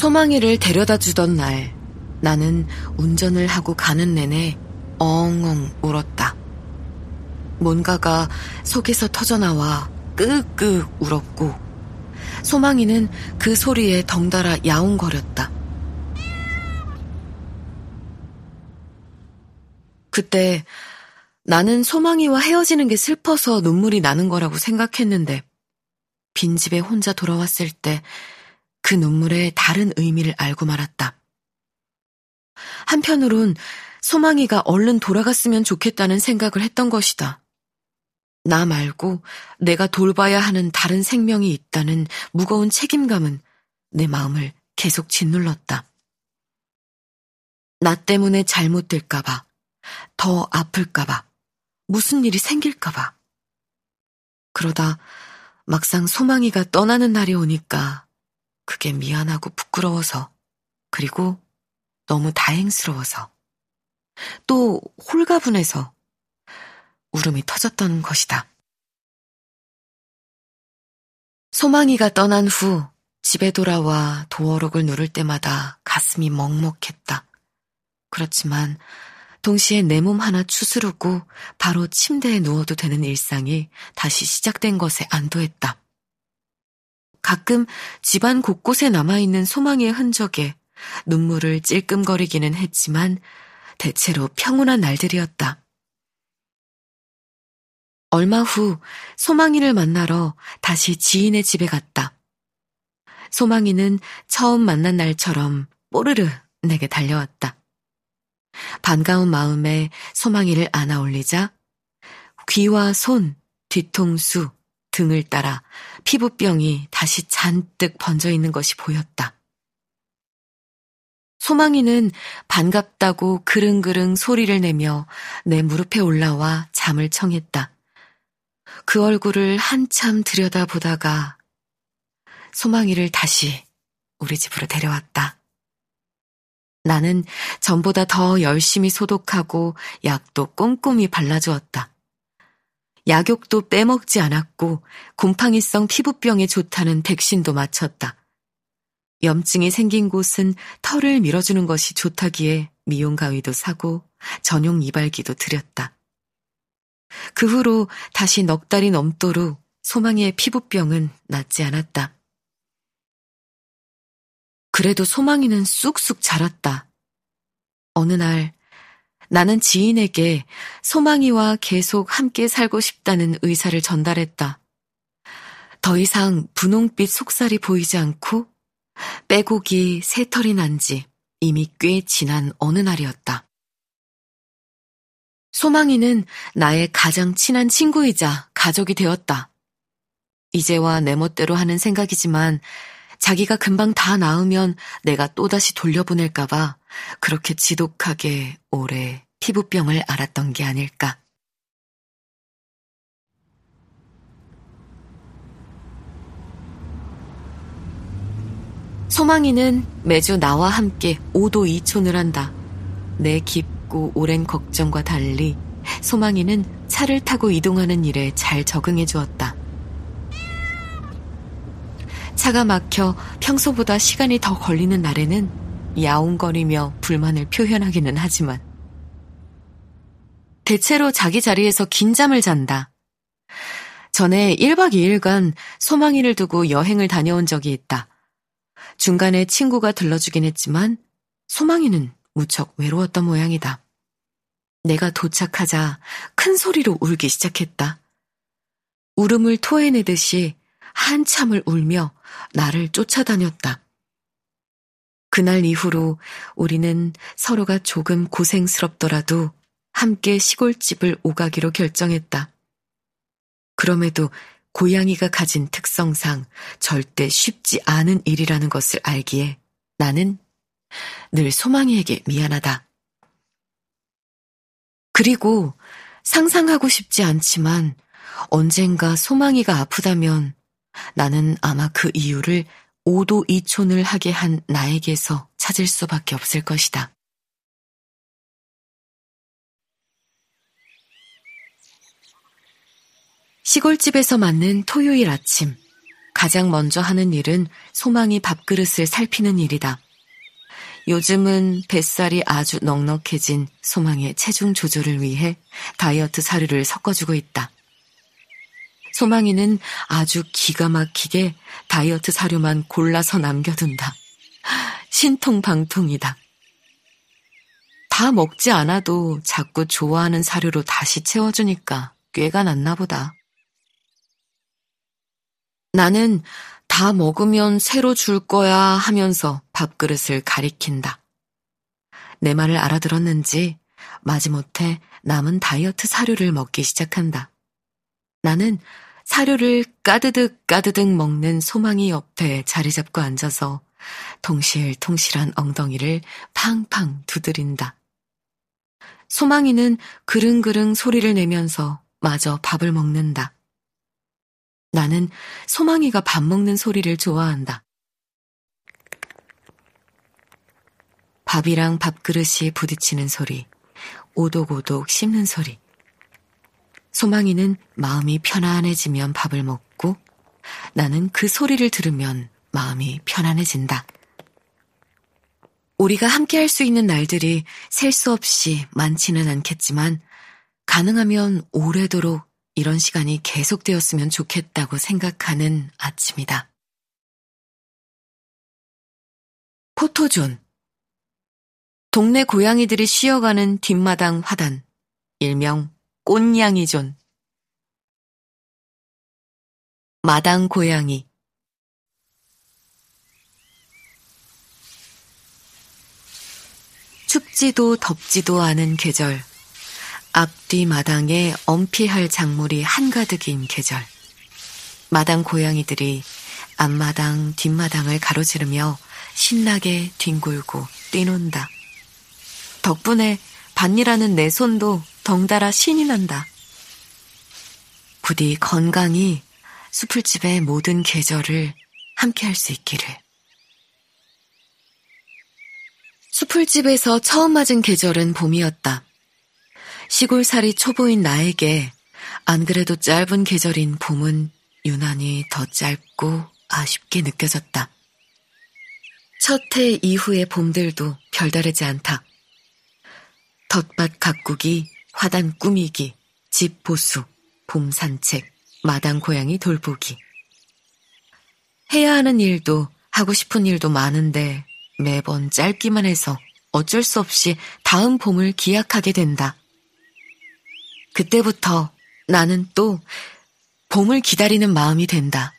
소망이를 데려다 주던 날, 나는 운전을 하고 가는 내내 엉엉 울었다. 뭔가가 속에서 터져나와 끄끄 울었고, 소망이는 그 소리에 덩달아 야옹거렸다. 그때 나는 소망이와 헤어지는 게 슬퍼서 눈물이 나는 거라고 생각했는데, 빈집에 혼자 돌아왔을 때 그 눈물의 다른 의미를 알고 말았다. 한편으론 소망이가 얼른 돌아갔으면 좋겠다는 생각을 했던 것이다. 나 말고 내가 돌봐야 하는 다른 생명이 있다는 무거운 책임감은 내 마음을 계속 짓눌렀다. 나 때문에 잘못될까봐, 더 아플까봐, 무슨 일이 생길까봐. 그러다 막상 소망이가 떠나는 날이 오니까 그게 미안하고 부끄러워서, 그리고 너무 다행스러워서, 또 홀가분해서 울음이 터졌던 것이다. 소망이가 떠난 후 집에 돌아와 도어록을 누를 때마다 가슴이 먹먹했다. 그렇지만 동시에 내 몸 하나 추스르고 바로 침대에 누워도 되는 일상이 다시 시작된 것에 안도했다. 가끔 집안 곳곳에 남아있는 소망의 흔적에 눈물을 찔끔거리기는 했지만 대체로 평온한 날들이었다. 얼마 후 소망이를 만나러 다시 지인의 집에 갔다. 소망이는 처음 만난 날처럼 뽀르르 내게 달려왔다. 반가운 마음에 소망이를 안아 올리자 귀와 손, 뒤통수, 등을 따라 피부병이 다시 잔뜩 번져 있는 것이 보였다. 소망이는 반갑다고 그릉그릉 소리를 내며 내 무릎에 올라와 잠을 청했다. 그 얼굴을 한참 들여다보다가 소망이를 다시 우리 집으로 데려왔다. 나는 전보다 더 열심히 소독하고 약도 꼼꼼히 발라주었다. 약욕도 빼먹지 않았고 곰팡이성 피부병에 좋다는 백신도 맞췄다. 염증이 생긴 곳은 털을 밀어주는 것이 좋다기에 미용 가위도 사고 전용 이발기도 들였다. 그 후로 다시 넉 달이 넘도록 소망이의 피부병은 낫지 않았다. 그래도 소망이는 쑥쑥 자랐다. 어느 날 나는 지인에게 소망이와 계속 함께 살고 싶다는 의사를 전달했다. 더 이상 분홍빛 속살이 보이지 않고 빼곡이 새털이 난 지 이미 꽤 지난 어느 날이었다. 소망이는 나의 가장 친한 친구이자 가족이 되었다. 이제와 내 멋대로 하는 생각이지만 자기가 금방 다 나으면 내가 또다시 돌려보낼까봐 그렇게 지독하게 오래 피부병을 앓았던 게 아닐까. 소망이는 매주 나와 함께 5도 2촌을 한다. 내 깊고 오랜 걱정과 달리 소망이는 차를 타고 이동하는 일에 잘 적응해 주었다. 차가 막혀 평소보다 시간이 더 걸리는 날에는 야옹거리며 불만을 표현하기는 하지만 대체로 자기 자리에서 긴 잠을 잔다. 전에 1박 2일간 소망이를 두고 여행을 다녀온 적이 있다. 중간에 친구가 들러주긴 했지만 소망이는 무척 외로웠던 모양이다. 내가 도착하자 큰 소리로 울기 시작했다. 울음을 토해내듯이 한참을 울며 나를 쫓아다녔다. 그날 이후로 우리는 서로가 조금 고생스럽더라도 함께 시골집을 오가기로 결정했다. 그럼에도 고양이가 가진 특성상 절대 쉽지 않은 일이라는 것을 알기에 나는 늘 소망이에게 미안하다. 그리고 상상하고 싶지 않지만 언젠가 소망이가 아프다면 나는 아마 그 이유를 오도 이촌을 하게 한 나에게서 찾을 수밖에 없을 것이다. 시골집에서 맞는 토요일 아침, 가장 먼저 하는 일은 소망이 밥그릇을 살피는 일이다. 요즘은 뱃살이 아주 넉넉해진 소망의 체중 조절을 위해 다이어트 사료를 섞어주고 있다. 소망이는 아주 기가 막히게 다이어트 사료만 골라서 남겨둔다. 신통방통이다. 다 먹지 않아도 자꾸 좋아하는 사료로 다시 채워주니까 꾀가 났나 보다. 나는 다 먹으면 새로 줄 거야 하면서 밥그릇을 가리킨다. 내 말을 알아들었는지 마지못해 남은 다이어트 사료를 먹기 시작한다. 나는 사료를 까드득 까드득 먹는 소망이 옆에 자리 잡고 앉아서 통실통실한 엉덩이를 팡팡 두드린다. 소망이는 그릉그릉 소리를 내면서 마저 밥을 먹는다. 나는 소망이가 밥 먹는 소리를 좋아한다. 밥이랑 밥그릇이 부딪히는 소리, 오독오독 씹는 소리. 소망이는 마음이 편안해지면 밥을 먹고 나는 그 소리를 들으면 마음이 편안해진다. 우리가 함께 할 수 있는 날들이 셀 수 없이 많지는 않겠지만 가능하면 오래도록 이런 시간이 계속되었으면 좋겠다고 생각하는 아침이다. 포토존 동네 고양이들이 쉬어가는 뒷마당 화단 일명 꽃냥이 존 마당 고양이 춥지도 덥지도 않은 계절 앞뒤 마당에 엄피할 작물이 한가득인 계절. 마당 고양이들이 앞마당, 뒷마당을 가로지르며 신나게 뒹굴고 뛰논다. 덕분에 밭일하는 내 손도 덩달아 신이 난다. 부디 건강히 수풀집의 모든 계절을 함께 할 수 있기를. 수풀집에서 처음 맞은 계절은 봄이었다. 시골살이 초보인 나에게 안 그래도 짧은 계절인 봄은 유난히 더 짧고 아쉽게 느껴졌다. 첫 해 이후의 봄들도 별다르지 않다. 텃밭 가꾸기, 화단 꾸미기, 집 보수, 봄 산책, 마당 고양이 돌보기. 해야 하는 일도 하고 싶은 일도 많은데 매번 짧기만 해서 어쩔 수 없이 다음 봄을 기약하게 된다. 그때부터 나는 또 봄을 기다리는 마음이 된다.